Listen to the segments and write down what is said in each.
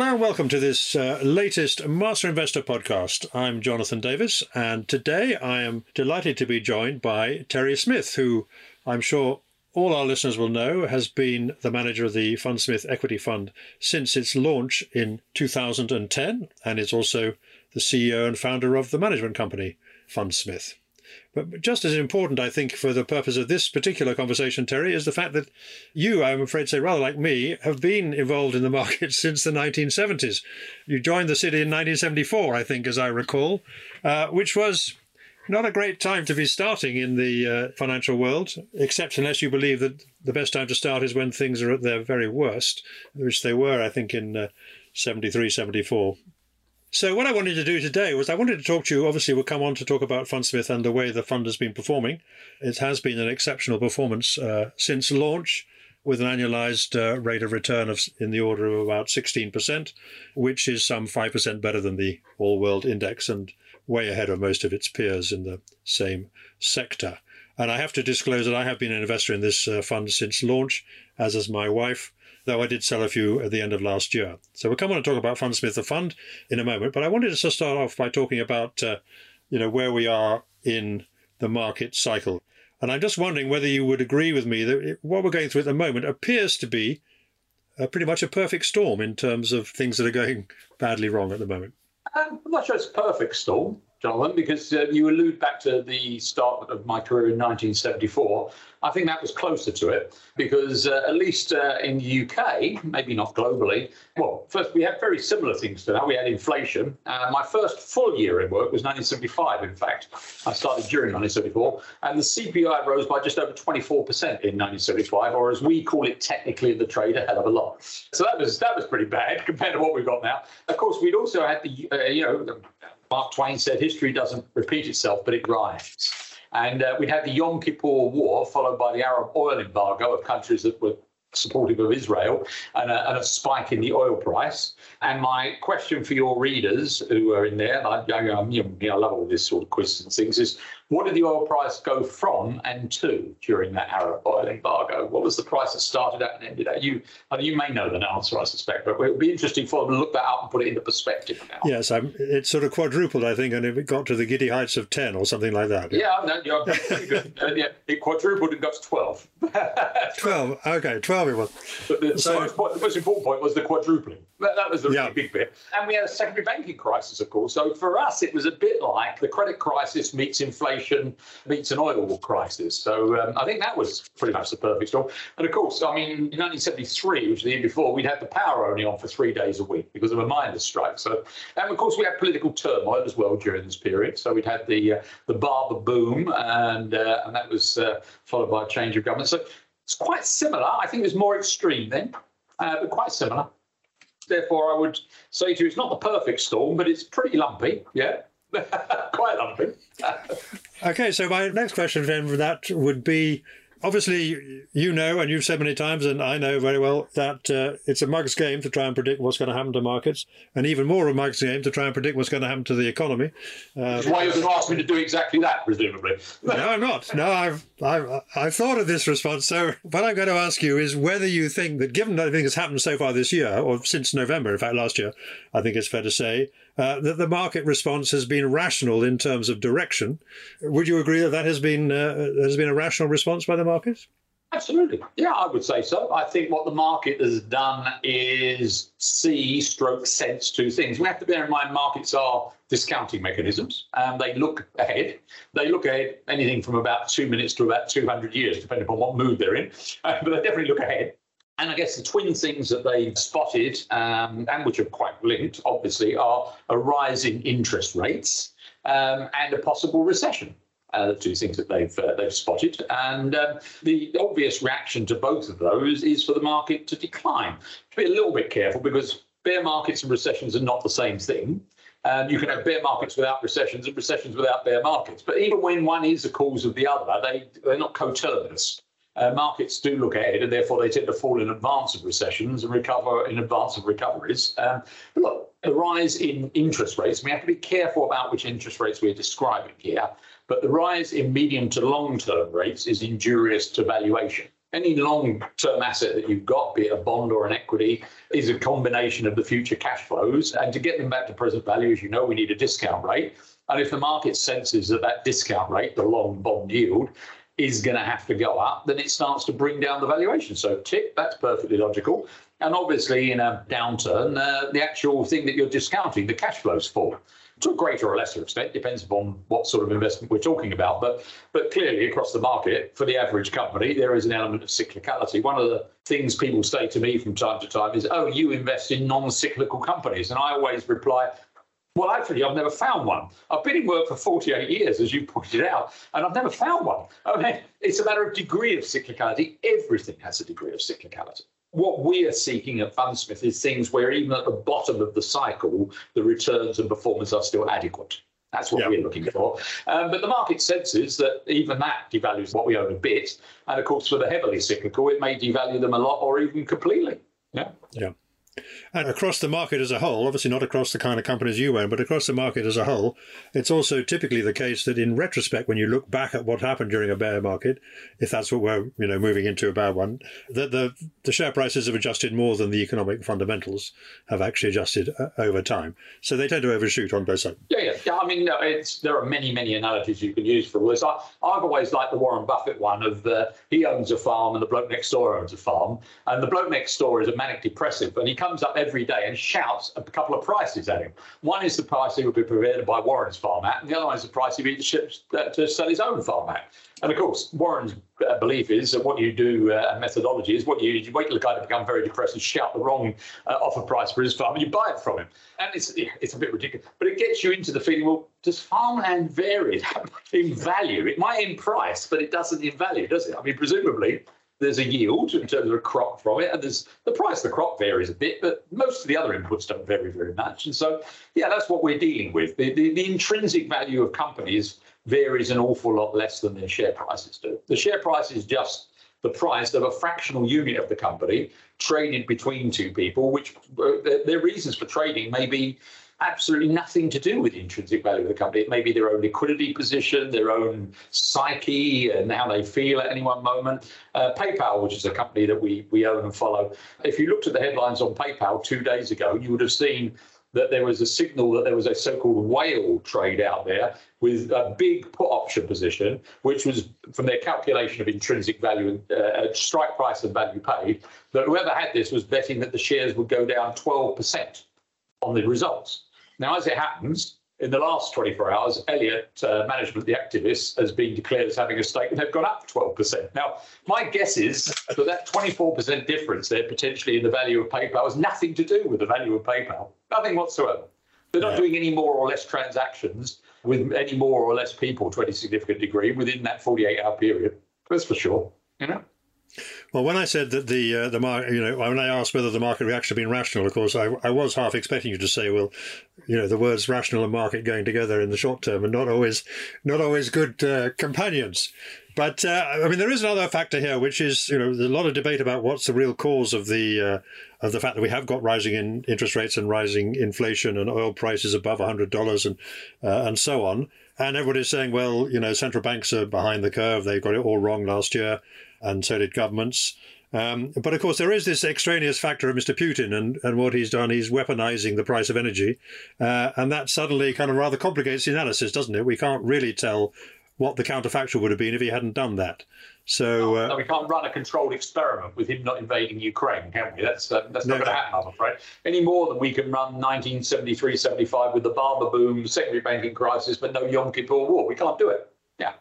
Hello and welcome to this uh, latest Master Investor podcast. I'm Jonathan Davis, and today I am delighted to be joined by Terry Smith, who I'm sure all our listeners will know has been the manager of the Fundsmith Equity Fund since its launch in 2010, and is also the CEO and founder of the management company Fundsmith. But just as important, I think, for the purpose of this particular conversation, Terry, is the fact that you, I'm afraid to say, rather like me, have been involved in the market since the 1970s. You joined the city in 1974, I think, as I recall, uh, which was not a great time to be starting in the uh, financial world, except unless you believe that the best time to start is when things are at their very worst, which they were, I think, in uh, 73, 74. So what I wanted to do today was I wanted to talk to you. Obviously, we'll come on to talk about Fundsmith and the way the fund has been performing. It has been an exceptional performance uh, since launch, with an annualized uh, rate of return of in the order of about 16%, which is some 5% better than the all world index and way ahead of most of its peers in the same sector. And I have to disclose that I have been an investor in this uh, fund since launch, as is my wife though I did sell a few at the end of last year. So we'll come on and talk about Fundsmith, the fund, in a moment. But I wanted to start off by talking about, uh, you know, where we are in the market cycle. And I'm just wondering whether you would agree with me that what we're going through at the moment appears to be uh, pretty much a perfect storm in terms of things that are going badly wrong at the moment. Um, I'm not sure it's a perfect storm. Jonathan, because uh, you allude back to the start of my career in 1974. I think that was closer to it because, uh, at least uh, in the UK, maybe not globally, well, first, we had very similar things to that. We had inflation. Uh, my first full year in work was 1975, in fact. I started during 1974, and the CPI rose by just over 24% in 1975, or as we call it technically in the trade, a hell of a lot. So that was that was pretty bad compared to what we've got now. Of course, we'd also had the, uh, you know, Mark Twain said history doesn't repeat itself, but it rhymes. And uh, we had the Yom Kippur War, followed by the Arab oil embargo of countries that were supportive of Israel and a, and a, spike in the oil price. And my question for your readers who are in there, I, I, you know, I love all this sort of quizzes and things, is what did the oil price go from and to during that Arab oil embargo? What was the price that started at and ended at? You, you may know the answer, I suspect, but it would be interesting for them to look that up and put it into perspective now. Yes, I'm, it sort of quadrupled, I think, and it got to the giddy heights of 10 or something like that. Yeah, no, you're good. uh, yeah, it quadrupled and got to 12. 12, okay, 12 it was. The, so, so the most important point was the quadrupling. That, that was the yeah. really big bit. And we had a secondary banking crisis, of course. So for us, it was a bit like the credit crisis meets inflation meets an oil crisis. So um, I think that was pretty much the perfect storm. And of course, I mean, in 1973, which was the year before, we'd had the power only on for three days a week because of a miners' strike. So, and of course, we had political turmoil as well during this period. So we'd had the uh, the Barber boom, and uh, and that was uh, followed by a change of government. So it's quite similar. I think it was more extreme then, uh, but quite similar therefore, I would say to you, it's not the perfect storm, but it's pretty lumpy. Yeah. Quite lumpy. okay, so my next question then for that would be obviously, you know, and you've said many times, and I know very well that uh, it's a mug's game to try and predict what's going to happen to markets, and even more of a mug's game to try and predict what's going to happen to the economy. Uh, why you're going to ask me to do exactly that, presumably. no, I'm not. No, I've, I've, I've thought of this response. So, what I'm going to ask you is whether you think that, given everything that's happened so far this year, or since November, in fact, last year, I think it's fair to say, uh, that the market response has been rational in terms of direction. Would you agree that that has been uh, has been a rational response by the market? Absolutely. Yeah, I would say so. I think what the market has done is see stroke sense two things. We have to bear in mind markets are discounting mechanisms and they look ahead. They look ahead anything from about two minutes to about 200 years, depending upon what mood they're in. Uh, but they definitely look ahead. And I guess the twin things that they've spotted, um, and which are quite linked, obviously, are a rise in interest rates um, and a possible recession. Uh, the two things that they've uh, they've spotted, and um, the obvious reaction to both of those is for the market to decline. To be a little bit careful because bear markets and recessions are not the same thing. Um, you can have bear markets without recessions and recessions without bear markets. But even when one is a cause of the other, they, they're not coterminous uh, markets do look ahead and therefore they tend to fall in advance of recessions and recover in advance of recoveries. Um, but look, the rise in interest rates, we have to be careful about which interest rates we're describing here, but the rise in medium to long term rates is injurious to valuation. Any long term asset that you've got, be it a bond or an equity, is a combination of the future cash flows. And to get them back to present value, as you know, we need a discount rate. And if the market senses that that discount rate, the long bond yield, is going to have to go up, then it starts to bring down the valuation. So, tick, that's perfectly logical. And obviously, in a downturn, uh, the actual thing that you're discounting, the cash flows fall to a greater or lesser extent, depends upon what sort of investment we're talking about. But but clearly across the market, for the average company, there is an element of cyclicality. One of the things people say to me from time to time is, "Oh, you invest in non-cyclical companies," and I always reply. Well, actually, I've never found one. I've been in work for 48 years, as you pointed out, and I've never found one. I mean, it's a matter of degree of cyclicality. Everything has a degree of cyclicality what we are seeking at Fundsmith is things where even at the bottom of the cycle, the returns and performance are still adequate. That's what we're looking for. Um, but the market senses that even that devalues what we own a bit. And of course, for the heavily cyclical, it may devalue them a lot or even completely. Yeah. Yeah. And across the market as a whole, obviously not across the kind of companies you own, but across the market as a whole, it's also typically the case that in retrospect, when you look back at what happened during a bear market, if that's what we're you know moving into a bad one, that the the share prices have adjusted more than the economic fundamentals have actually adjusted uh, over time. So they tend to overshoot on both sides. Yeah, yeah, yeah. I mean, it's there are many many analogies you can use for all this. I, I've always liked the Warren Buffett one of the he owns a farm and the bloke next door owns a farm, and the bloke next door is a manic depressive, and he comes up every day and shouts a couple of prices at him. One is the price he would be prepared to buy Warren's farm at, and the other one is the price he'd be to, uh, to sell his own farm at. And of course, Warren's uh, belief is that what you do, uh, methodology is what you, you wait till the guy to become very depressed and shout the wrong uh, offer price for his farm and you buy it from him. And it's it's a bit ridiculous, but it gets you into the feeling, well, does farmland vary in value? It might in price, but it doesn't in value, does it? I mean, presumably there's a yield in terms of a crop from it, and there's the price of the crop varies a bit, but most of the other inputs don't vary very much. And so, yeah, that's what we're dealing with. The, the, the intrinsic value of companies varies an awful lot less than their share prices do. The share price is just the price of a fractional unit of the company traded between two people, which uh, their reasons for trading may be absolutely nothing to do with the intrinsic value of the company. It may be their own liquidity position, their own psyche, and how they feel at any one moment. Uh, PayPal, which is a company that we we own and follow, if you looked at the headlines on PayPal two days ago, you would have seen that there was a signal that there was a so-called whale trade out there with a big put option position, which was from their calculation of intrinsic value, uh, strike price and value paid, that whoever had this was betting that the shares would go down 12% on the results. Now, as it happens, in the last 24 hours, Elliott uh, Management, the activists, has been declared as having a stake and they've gone up 12%. Now, my guess is that that 24% difference there potentially in the value of PayPal has nothing to do with the value of PayPal, nothing whatsoever. They're not doing any more or less transactions with any more or less people to any significant degree within that 48 hour period. That's for sure. You know? Well, when I said that the uh, the market, you know, when I asked whether the market reaction had been rational, of course, I, I was half expecting you to say, well, you know, the words rational and market going together in the short term are not always not always good uh, companions. But uh, I mean, there is another factor here, which is you know, there's a lot of debate about what's the real cause of the uh, of the fact that we have got rising in interest rates and rising inflation and oil prices above hundred dollars and uh, and so on. And everybody's saying, well, you know, central banks are behind the curve; they got it all wrong last year and so did governments. Um, but of course, there is this extraneous factor of Mr. Putin and, and what he's done. He's weaponizing the price of energy. Uh, and that suddenly kind of rather complicates the analysis, doesn't it? We can't really tell what the counterfactual would have been if he hadn't done that. So uh, no, we can't run a controlled experiment with him not invading Ukraine, can we? That's uh, that's not no. going to happen, I'm afraid. Any more than we can run 1973-75 with the Barber boom, secondary banking crisis, but no Yom Kippur war. We can't do it. Yeah.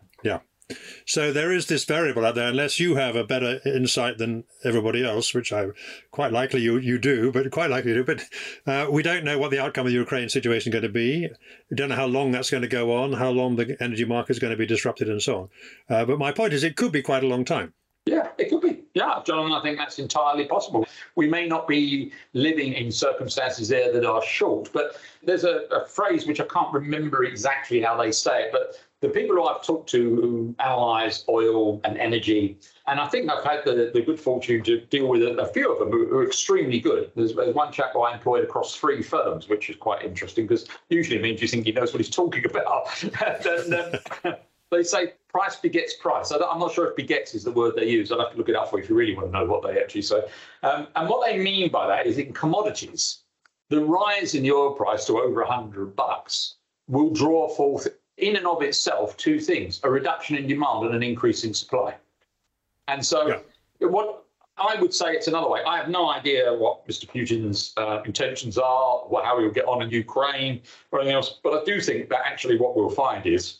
So there is this variable out there, unless you have a better insight than everybody else, which I quite likely you, you do, but quite likely you do. But uh, we don't know what the outcome of the Ukraine situation is going to be. We don't know how long that's going to go on, how long the energy market is going to be disrupted, and so on. Uh, but my point is, it could be quite a long time. Yeah, it could be. Yeah, John, I think that's entirely possible. We may not be living in circumstances there that are short, but there's a, a phrase which I can't remember exactly how they say it, but the people who I've talked to who analyse oil and energy, and I think I've had the, the good fortune to deal with a, few of them who, are extremely good. There's, there's, one chap who I employed across three firms, which is quite interesting because usually means you think he knows what he's talking about. and, um, they say price begets price. I'm not sure if begets is the word they use. I'll have to look it up for you if you really want to know what they actually say. Um, and what they mean by that is in commodities, the rise in the oil price to over 100 bucks will draw forth in and of itself two things a reduction in demand and an increase in supply. And so, yeah. what I would say it's another way. I have no idea what Mr. Putin's uh, intentions are, what, how he'll get on in Ukraine or anything else. But I do think that actually what we'll find is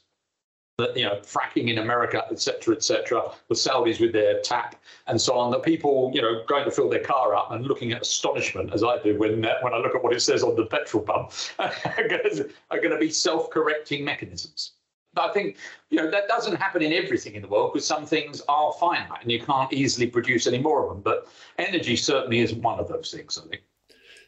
that you know fracking in America, etc., etc., the Saudis with their tap and so on. That people you know going to fill their car up and looking at astonishment as I do when uh, when I look at what it says on the petrol pump are going to be self-correcting mechanisms. But I think you know that doesn't happen in everything in the world because some things are finite and you can't easily produce any more of them. But energy certainly is one of those things. I think.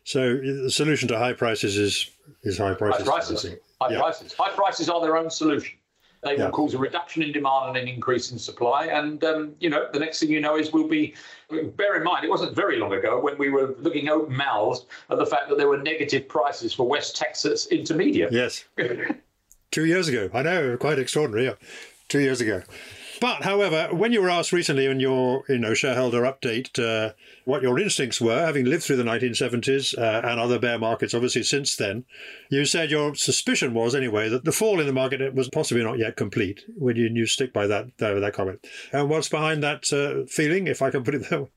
So the solution to high prices is is high prices. High prices. High yeah. prices. High prices are their own solution. They will cause a reduction in demand and an increase in supply. And, um, you know, the next thing you know is we'll be, bear in mind, it wasn't very long ago when we were looking open mouthed at the fact that there were negative prices for West Texas Intermediate. Yes. Two years ago. I know, quite extraordinary. Yeah. Two years ago. But, however, when you were asked recently in your you know shareholder update uh, what your instincts were, having lived through the 1970s uh, and other bear markets, obviously since then, you said your suspicion was anyway that the fall in the market was possibly not yet complete. Would you, you stick by that uh, that comment? And what's behind that uh, feeling, if I can put it that way?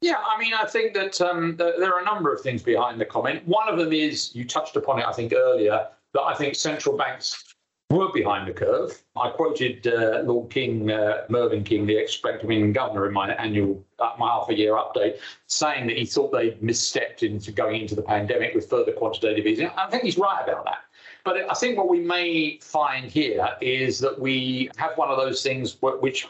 Yeah, I mean, I think that um, there are a number of things behind the comment. One of them is you touched upon it, I think, earlier, that I think central banks were behind the curve. I quoted uh, Lord King, uh, Mervyn King, the England governor, in my annual, uh, my half-a-year update, saying that he thought they'd misstepped into going into the pandemic with further quantitative easing. I think he's right about that. But I think what we may find here is that we have one of those things which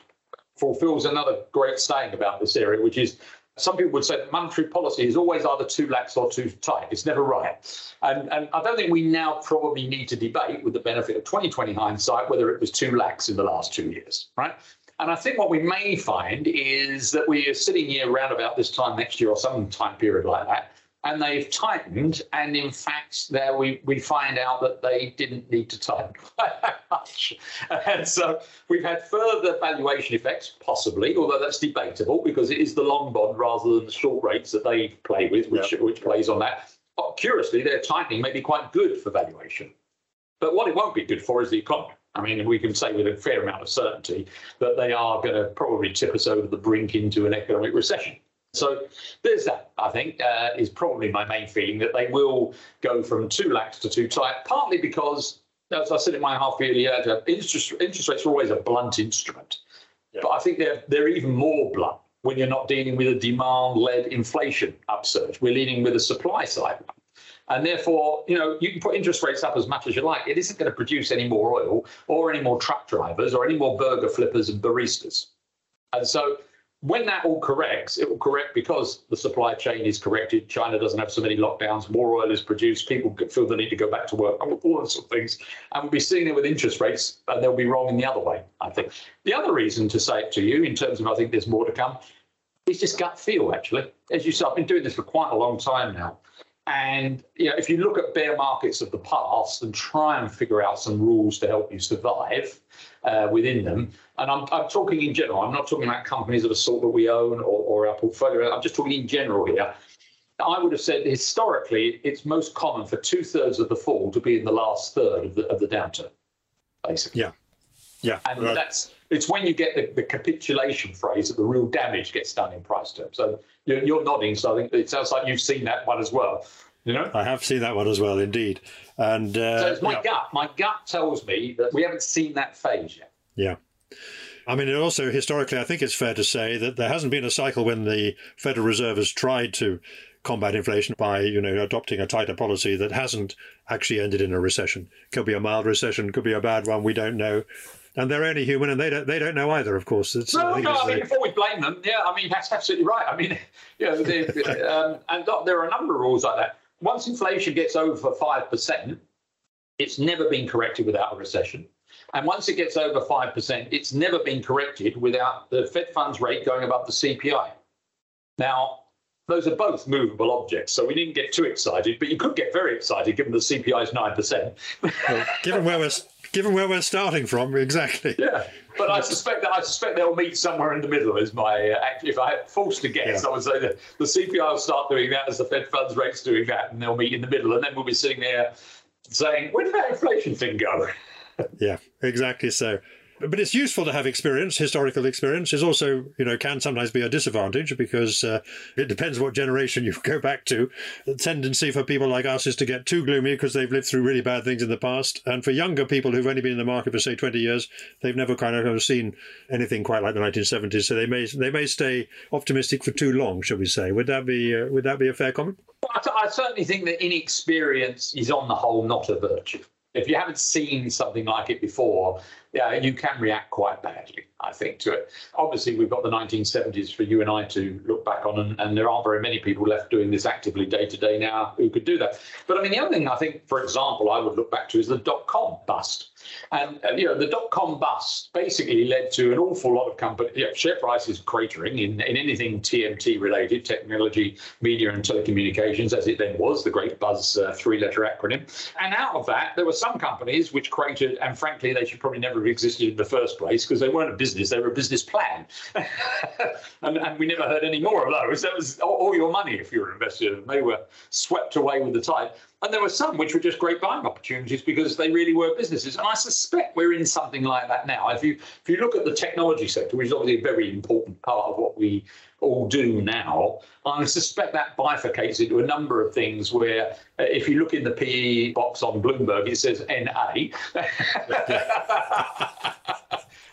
fulfills another great saying about this area, which is some people would say that monetary policy is always either too lax or too tight. It's never right. And, and I don't think we now probably need to debate, with the benefit of 2020 hindsight, whether it was too lax in the last two years, right? And I think what we may find is that we are sitting here around about this time next year or some time period like that, and they've tightened. Mm-hmm. And in fact, there we, we find out that they didn't need to tighten quite that much. and so we've had further valuation effects, possibly, although that's debatable because it is the long bond rather than the short rates that they play with, which, yep. which plays on that. But curiously, their tightening may be quite good for valuation. But what it won't be good for is the economy. I mean, we can say with a fair amount of certainty that they are going to probably tip us over the brink into an economic recession. So there's that, I think, uh, is probably my main feeling that they will go from too lax to too tight, partly because, as I said in my half yearly ad, interest, interest rates are always a blunt instrument. Yeah. But I think they're, they're even more blunt when you're not dealing with a demand led inflation upsurge. We're dealing with a supply side one. And therefore, you know, you can put interest rates up as much as you like. It isn't going to produce any more oil or any more truck drivers or any more burger flippers and baristas. And so when that all corrects, it will correct because the supply chain is corrected. China doesn't have so many lockdowns. More oil is produced. People feel the need to go back to work. All those sort of things. And we'll be seeing it with interest rates, and they'll be wrong in the other way. I think. The other reason to say it to you, in terms of I think there's more to come, is just gut feel. Actually, as you said, I've been doing this for quite a long time now. And you know, if you look at bear markets of the past and try and figure out some rules to help you survive uh, within them, and I'm, I'm talking in general, I'm not talking about companies of the sort that we own or, or our portfolio, I'm just talking in general here. I would have said historically it's most common for two thirds of the fall to be in the last third of the, of the downturn, basically. Yeah. Yeah. And right. that's it's when you get the, the capitulation phrase that the real damage gets done in price terms. So you're, you're nodding, so I think it sounds like you've seen that one as well. You know, I have seen that one as well, indeed. And uh, so it's my yeah. gut. My gut tells me that we haven't seen that phase yet. Yeah. I mean, it also historically, I think it's fair to say that there hasn't been a cycle when the Federal Reserve has tried to combat inflation by, you know, adopting a tighter policy that hasn't actually ended in a recession. Could be a mild recession, could be a bad one. We don't know and they're only human, and they don't they don't know either. Of course, it's, no, I no. I mean, before we blame them, yeah, I mean that's absolutely right. I mean, you know, they, um, and there are a number of rules like that. Once inflation gets over five percent, it's never been corrected without a recession. And once it gets over 5%, it's never been corrected without the Fed funds rate going above the CPI. Now, those are both movable objects. So we didn't get too excited, but you could get very excited given the CPI is 9%. Well, given where we're given where we're starting from, exactly. Yeah, but I suspect that I suspect they'll meet somewhere in the middle. Is my uh, if I had forced to guess, Yeah. I would say that the CPI will start doing that as the Fed funds rate's doing that, and they'll meet in the middle, and then we'll be sitting there saying, "Where did that inflation thing go?" Yeah, exactly so. But it's useful to have experience, historical experience. Is also, you know, can sometimes be a disadvantage because uh, it depends what generation you go back to. The tendency for people like us is to get too gloomy because they've lived through really bad things in the past. And for younger people who've only been in the market for say 20 years, they've never kind of seen anything quite like the 1970s. So they may they may stay optimistic for too long, shall we say? Would that be uh, would that be a fair comment? I, I certainly think that inexperience is, on the whole, not a virtue. If you haven't seen something like it before, yeah, you can react quite badly, I think, to it. Obviously, we've got the 1970s for you and I to look back on, and, and there aren't very many people left doing this actively day to day now who could do that. But I mean, the other thing I think, for example, I would look back to is the dot com bust. And, uh, you know, the dot com bust basically led to an awful lot of companies, yeah, share prices cratering in, in anything TMT related, technology, media, and telecommunications, as it then was, the great buzz uh, three letter acronym. And out of that, there were some companies which created, and frankly, they should probably never have existed in the first place because they weren't a business, they were a business plan. and, and we never heard any more of those. That was all, all your money if you were invested. And they were swept away with the tide. And there were some which were just great buying opportunities because they really were businesses. And I suspect we're in something like that now. If you if you look at the technology sector, which is obviously a very important part of what we all do now, I suspect that bifurcates into a number of things where uh, if you look in the PE box on Bloomberg, it says NA.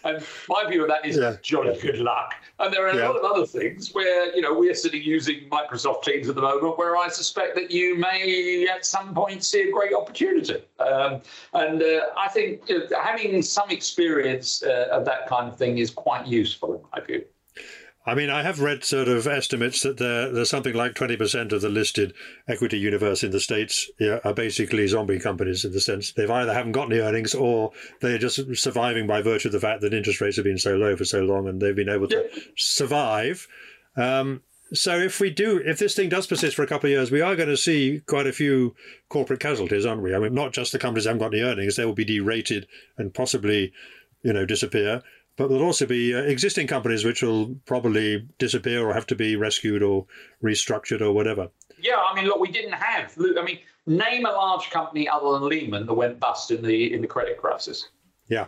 and my view of that is Yeah. jolly good luck. And there are a Yeah. lot of other things where, you know, we're sitting using Microsoft Teams at the moment where I suspect that you may at some point see a great opportunity. Um, and uh, I think uh, having some experience uh, of that kind of thing is quite useful in my view. I mean, I have read sort of estimates that there, there's something like 20% of the listed equity universe in the States yeah, are basically zombie companies in the sense they've either haven't got any earnings or they're just surviving by virtue of the fact that interest rates have been so low for so long and they've been able to survive. Um, so if we do, if this thing does persist for a couple of years, we are going to see quite a few corporate casualties, aren't we? I mean, not just the companies that haven't got any earnings; they will be derated and possibly, you know, disappear. But there'll also be uh, existing companies which will probably disappear or have to be rescued or restructured or whatever. Yeah, I mean, look, we didn't have. I mean, name a large company other than Lehman that went bust in the in the credit crisis. Yeah.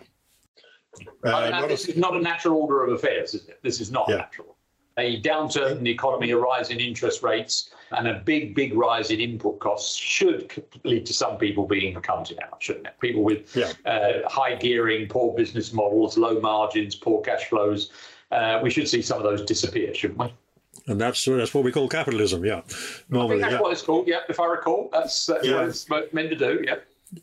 I Uh, mean, this a- is not a natural order of affairs, is it? This is not Yeah. natural. A downturn in the economy, a rise in interest rates, and a big, big rise in input costs should lead to some people being counted out, shouldn't it? People with Yeah. uh, high gearing, poor business models, low margins, poor cash flows. Uh, we should see some of those disappear, shouldn't we? and that's that's what we call capitalism. Yeah, I think that's Yeah. what it's called. Yeah, if I recall, that's, that's Yeah. what it's meant to do. Yeah.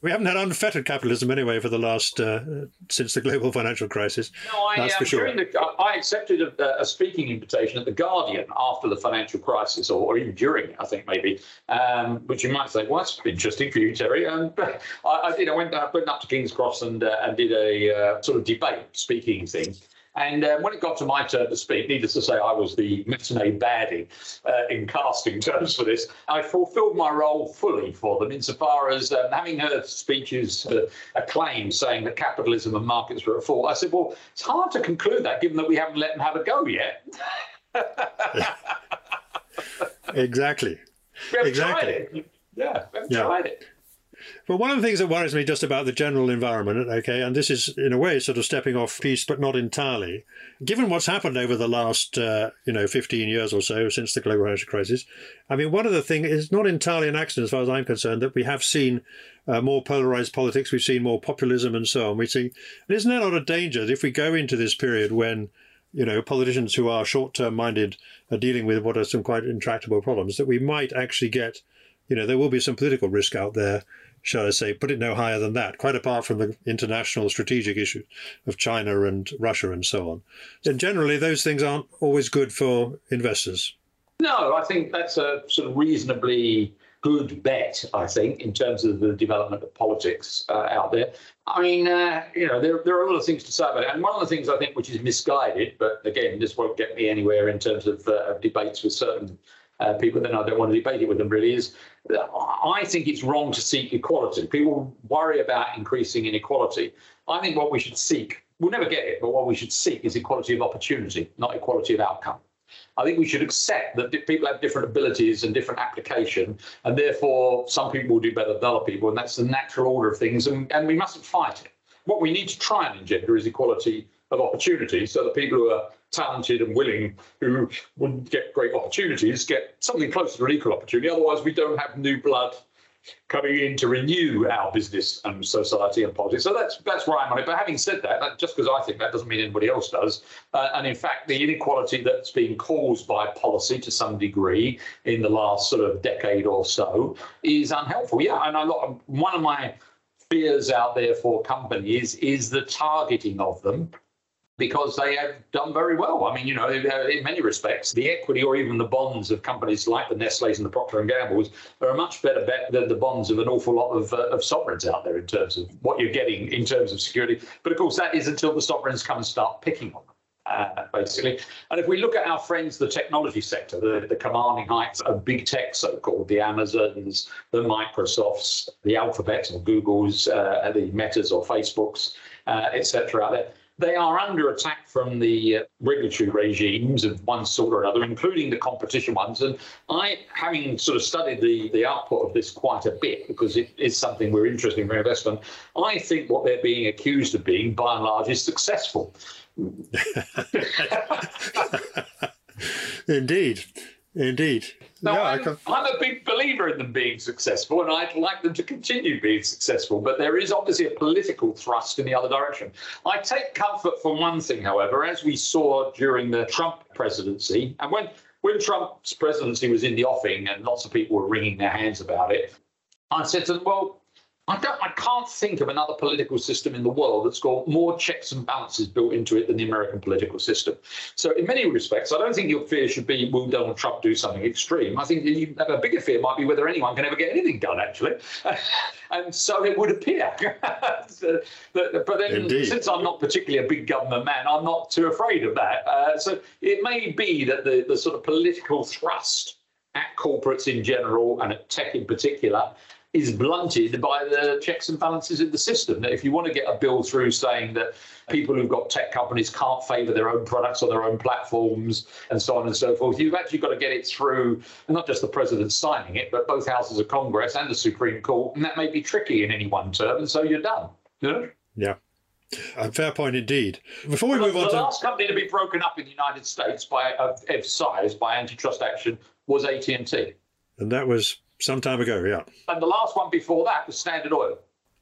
We haven't had unfettered capitalism anyway for the last uh, since the global financial crisis. No, I, That's um, for sure. the, I accepted a, a speaking invitation at the Guardian after the financial crisis, or, or even during it, I think maybe. Um, which you might say, well, that's interesting for you, Terry. Um, but I, I did. I went, I went up to King's Cross and uh, and did a uh, sort of debate speaking thing. And uh, when it got to my turn to speak, needless to say, I was the matinee baddie uh, in casting terms for this. I fulfilled my role fully for them insofar as um, having heard speeches uh, acclaimed saying that capitalism and markets were at fault. I said, well, it's hard to conclude that given that we haven't let them have a go yet. Exactly. We haven't Exactly. tried it. Yeah, we haven't Yeah. But one of the things that worries me just about the general environment, okay, and this is in a way sort of stepping off piece, but not entirely. Given what's happened over the last, uh, you know, 15 years or so since the global financial crisis, I mean, one of the things is not entirely an accident, as far as I'm concerned, that we have seen uh, more polarized politics, we've seen more populism and so on. We see, and isn't there not a danger that if we go into this period when you know, politicians who are short-term minded are dealing with what are some quite intractable problems, that we might actually get, you know, there will be some political risk out there, shall I say, put it no higher than that, quite apart from the international strategic issue of China and Russia and so on. And generally, those things aren't always good for investors. No, I think that's a sort of reasonably good bet, I think, in terms of the development of politics uh, out there. I mean, uh, you know, there, there are a lot of things to say about it. And one of the things I think which is misguided, but again, this won't get me anywhere in terms of, uh, debates with certain uh, people, then I don't want to debate it with them really, is I think it's wrong to seek equality. People worry about increasing inequality. I think what we should seek, we'll never get it, but what we should seek is equality of opportunity, not equality of outcome. I think we should accept that people have different abilities and different application, and therefore some people will do better than other people, and that's the natural order of things, and, and we mustn't fight it. What we need to try and engender is equality of opportunity so that people who are talented and willing, who would get great opportunities, get something closer to an equal opportunity. Otherwise, we don't have new blood coming in to renew our business and society and politics. So that's that's where I'm on it. But having said that, just because I think that doesn't mean anybody else does. Uh, and in fact, the inequality that's been caused by policy to some degree in the last sort of decade or so is unhelpful. Yeah, and of, one of my fears out there for companies is the targeting of them because they have done very well. I mean, you know, in many respects, the equity or even the bonds of companies like the Nestle's and the Procter and Gamble's are a much better bet than the bonds of an awful lot of, uh, of sovereigns out there in terms of what you're getting in terms of security. But of course, that is until the sovereigns come and start picking on them. Uh, basically. And if we look at our friends, the technology sector, the, the commanding heights of big tech, so called, the Amazons, the Microsofts, the Alphabets or Googles, uh, the Metas or Facebooks, uh, etc. out there, they are under attack from the uh, regulatory regimes of one sort or another, including the competition ones. And I, having sort of studied the, the output of this quite a bit, because it is something we're interested in for investment, I think what they're being accused of being, by and large, is successful. Indeed. Indeed. No, yeah, I'm, I'm, a big believer in them being successful, and I'd like them to continue being successful. But there is obviously a political thrust in the other direction. I take comfort from one thing, however, as we saw during the Trump presidency, and when when Trump's presidency was in the offing, and lots of people were wringing their hands about it, I said to them, "Well, I don't. I can't think of another political system in the world that's got more checks and balances built into it than the American political system. So, in many respects, I don't think your fear should be will Donald Trump do something extreme. I think you a bigger fear might be whether anyone can ever get anything done. Actually, and so it would appear. but, then, Indeed. since I'm not particularly a big government man, I'm not too afraid of that. Uh, so it may be that the the sort of political thrust at corporates in general and at tech in particular is blunted by the checks and balances in the system. That if you want to get a bill through saying that people who've got tech companies can't favour their own products or their own platforms and so on and so forth, you've actually got to get it through not just the president signing it, but both houses of Congress and the Supreme Court, and that may be tricky in any one term, and so you're done. You know? Yeah. A fair point indeed. Before we well, move on the to the last company to be broken up in the United States by of, of size by antitrust action was AT and T, and that was some time ago, yeah. And the last one before that was Standard Oil.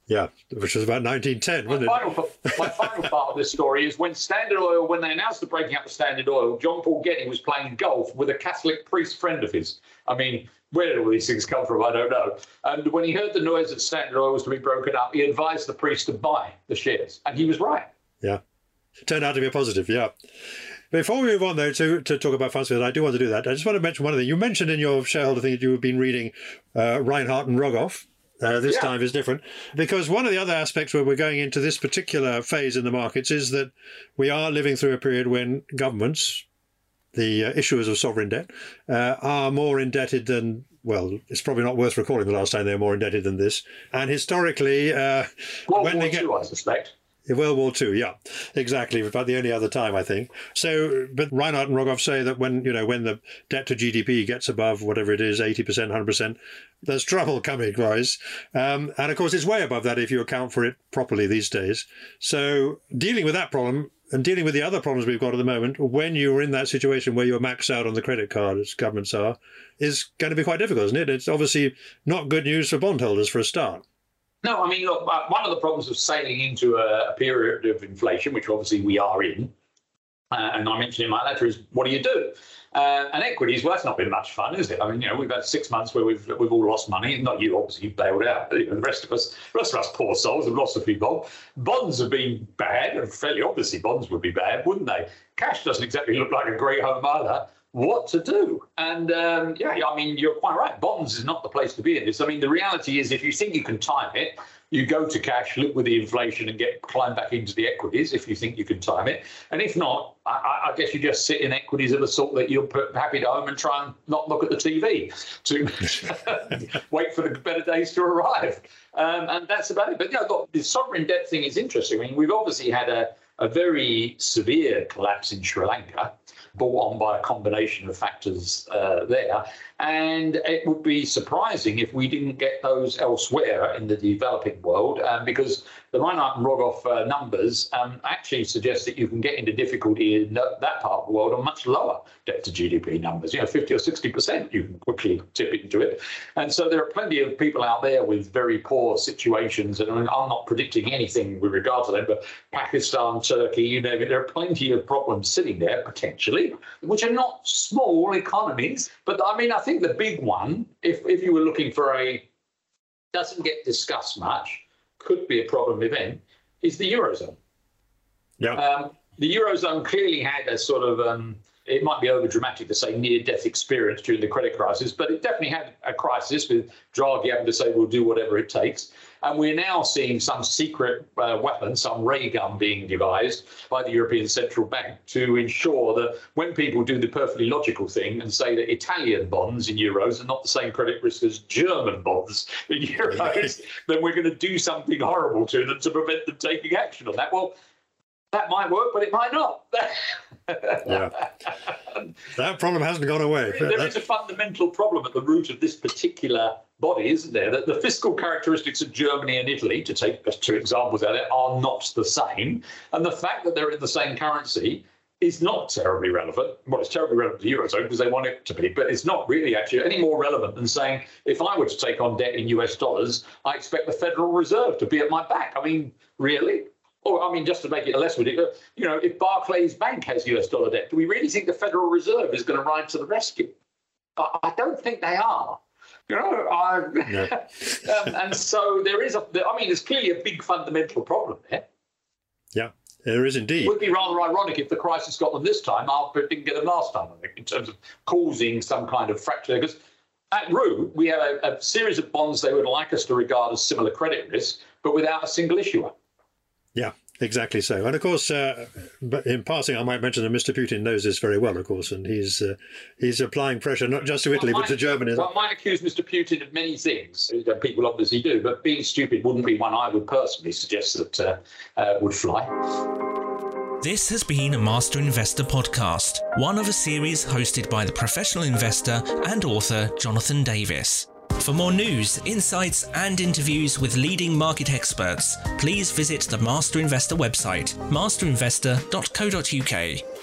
Yeah, which was about 1910, wasn't my it? Final, my final part of this story is when Standard Oil, when they announced the breaking up of Standard Oil, John Paul Getty was playing golf with a Catholic priest friend of his. I mean, where did all these things come from? I don't know. And when he heard the noise that Standard Oil was to be broken up, he advised the priest to buy the shares, and he was right. Yeah, turned out to be a positive. Yeah. Before we move on, though, to, to talk about Fundsmith, I do want to do that. I just want to mention one of thing. You mentioned in your shareholder thing that you have been reading uh, Reinhart and Rogoff. Uh, this yeah. time is different because one of the other aspects where we're going into this particular phase in the markets is that we are living through a period when governments, the uh, issuers of sovereign debt, uh, are more indebted than well, it's probably not worth recalling the last time they were more indebted than this. And historically, uh, when War they get, II, I suspect. World War II, yeah, exactly. About the only other time, I think. So, but Reinhart and Rogoff say that when you know when the debt to GDP gets above whatever it is, eighty percent, hundred percent, there's trouble coming, guys. Um, and of course, it's way above that if you account for it properly these days. So, dealing with that problem and dealing with the other problems we've got at the moment, when you're in that situation where you're maxed out on the credit card, as governments are, is going to be quite difficult, isn't it? It's obviously not good news for bondholders for a start. No, I mean, look, uh, one of the problems of sailing into a, period of inflation, which obviously we are in, uh, and I mentioned in my letter, is what do you do? Uh, and equities, well, that's not been much fun, is it? I mean, you know, we've had six months where we've we've all lost money. Not you, obviously, you bailed out. But, you know, the rest of us, the rest of us poor souls have lost a few bob. Bonds have been bad, and fairly obviously, bonds would be bad, wouldn't they? Cash doesn't exactly look like a great home either what to do. And um, yeah, I mean, you're quite right. Bonds is not the place to be in this. I mean, the reality is, if you think you can time it, you go to cash, look with the inflation, and get climb back into the equities if you think you can time it. And if not, I, I guess you just sit in equities of the sort that you're happy to home and try and not look at the TV to wait for the better days to arrive. Um, and that's about it. But you know, the sovereign debt thing is interesting. I mean, we've obviously had a, a very severe collapse in Sri Lanka brought on by a combination of factors uh, there. And it would be surprising if we didn't get those elsewhere in the developing world, um, because the Reinhart and Rogoff uh, numbers um, actually suggest that you can get into difficulty in that part of the world on much lower debt to GDP numbers. You know, 50 or 60%, you can quickly tip into it. And so there are plenty of people out there with very poor situations. And I'm not predicting anything with regard to them, but Pakistan, Turkey, you it, there are plenty of problems sitting there potentially, which are not small economies. But I mean, I think the big one, if, if you were looking for a, doesn't get discussed much, could be a problem event, is the Eurozone. Yeah. Um, the Eurozone clearly had a sort of, um, it might be over dramatic to say near death experience during the credit crisis, but it definitely had a crisis with Draghi having to say we'll do whatever it takes. And we're now seeing some secret uh, weapon, some ray gun being devised by the European Central Bank to ensure that when people do the perfectly logical thing and say that Italian bonds in euros are not the same credit risk as German bonds in euros, then we're going to do something horrible to them to prevent them taking action on that. Well, that might work, but it might not. yeah. That problem hasn't gone away. There is a fundamental problem at the root of this particular body, isn't there? That the fiscal characteristics of Germany and Italy, to take two examples out of it, are not the same. And the fact that they're in the same currency is not terribly relevant. Well, it's terribly relevant to the Eurozone because they want it to be, but it's not really actually any more relevant than saying if I were to take on debt in US dollars, I expect the Federal Reserve to be at my back. I mean, really? Or, I mean, just to make it less ridiculous, you know, if Barclays Bank has US dollar debt, do we really think the Federal Reserve is going to ride to the rescue? I don't think they are. You know, I, um, and so there is a. I mean, there's clearly a big fundamental problem there. Yeah, there is indeed. It would be rather ironic if the crisis got them this time after it didn't get them last time. I think in terms of causing some kind of fracture, because at root we have a, a series of bonds they would like us to regard as similar credit risk, but without a single issuer. Yeah, exactly so. And of course, uh, in passing, I might mention that Mr. Putin knows this very well, of course, and he's uh, he's applying pressure not just to Italy well, but to Germany. Well, I might accuse Mr. Putin of many things. People obviously do, but being stupid wouldn't be one I would personally suggest that uh, uh, would fly. This has been a Master Investor podcast, one of a series hosted by the professional investor and author Jonathan Davis. For more news, insights, and interviews with leading market experts, please visit the Master Investor website, masterinvestor.co.uk.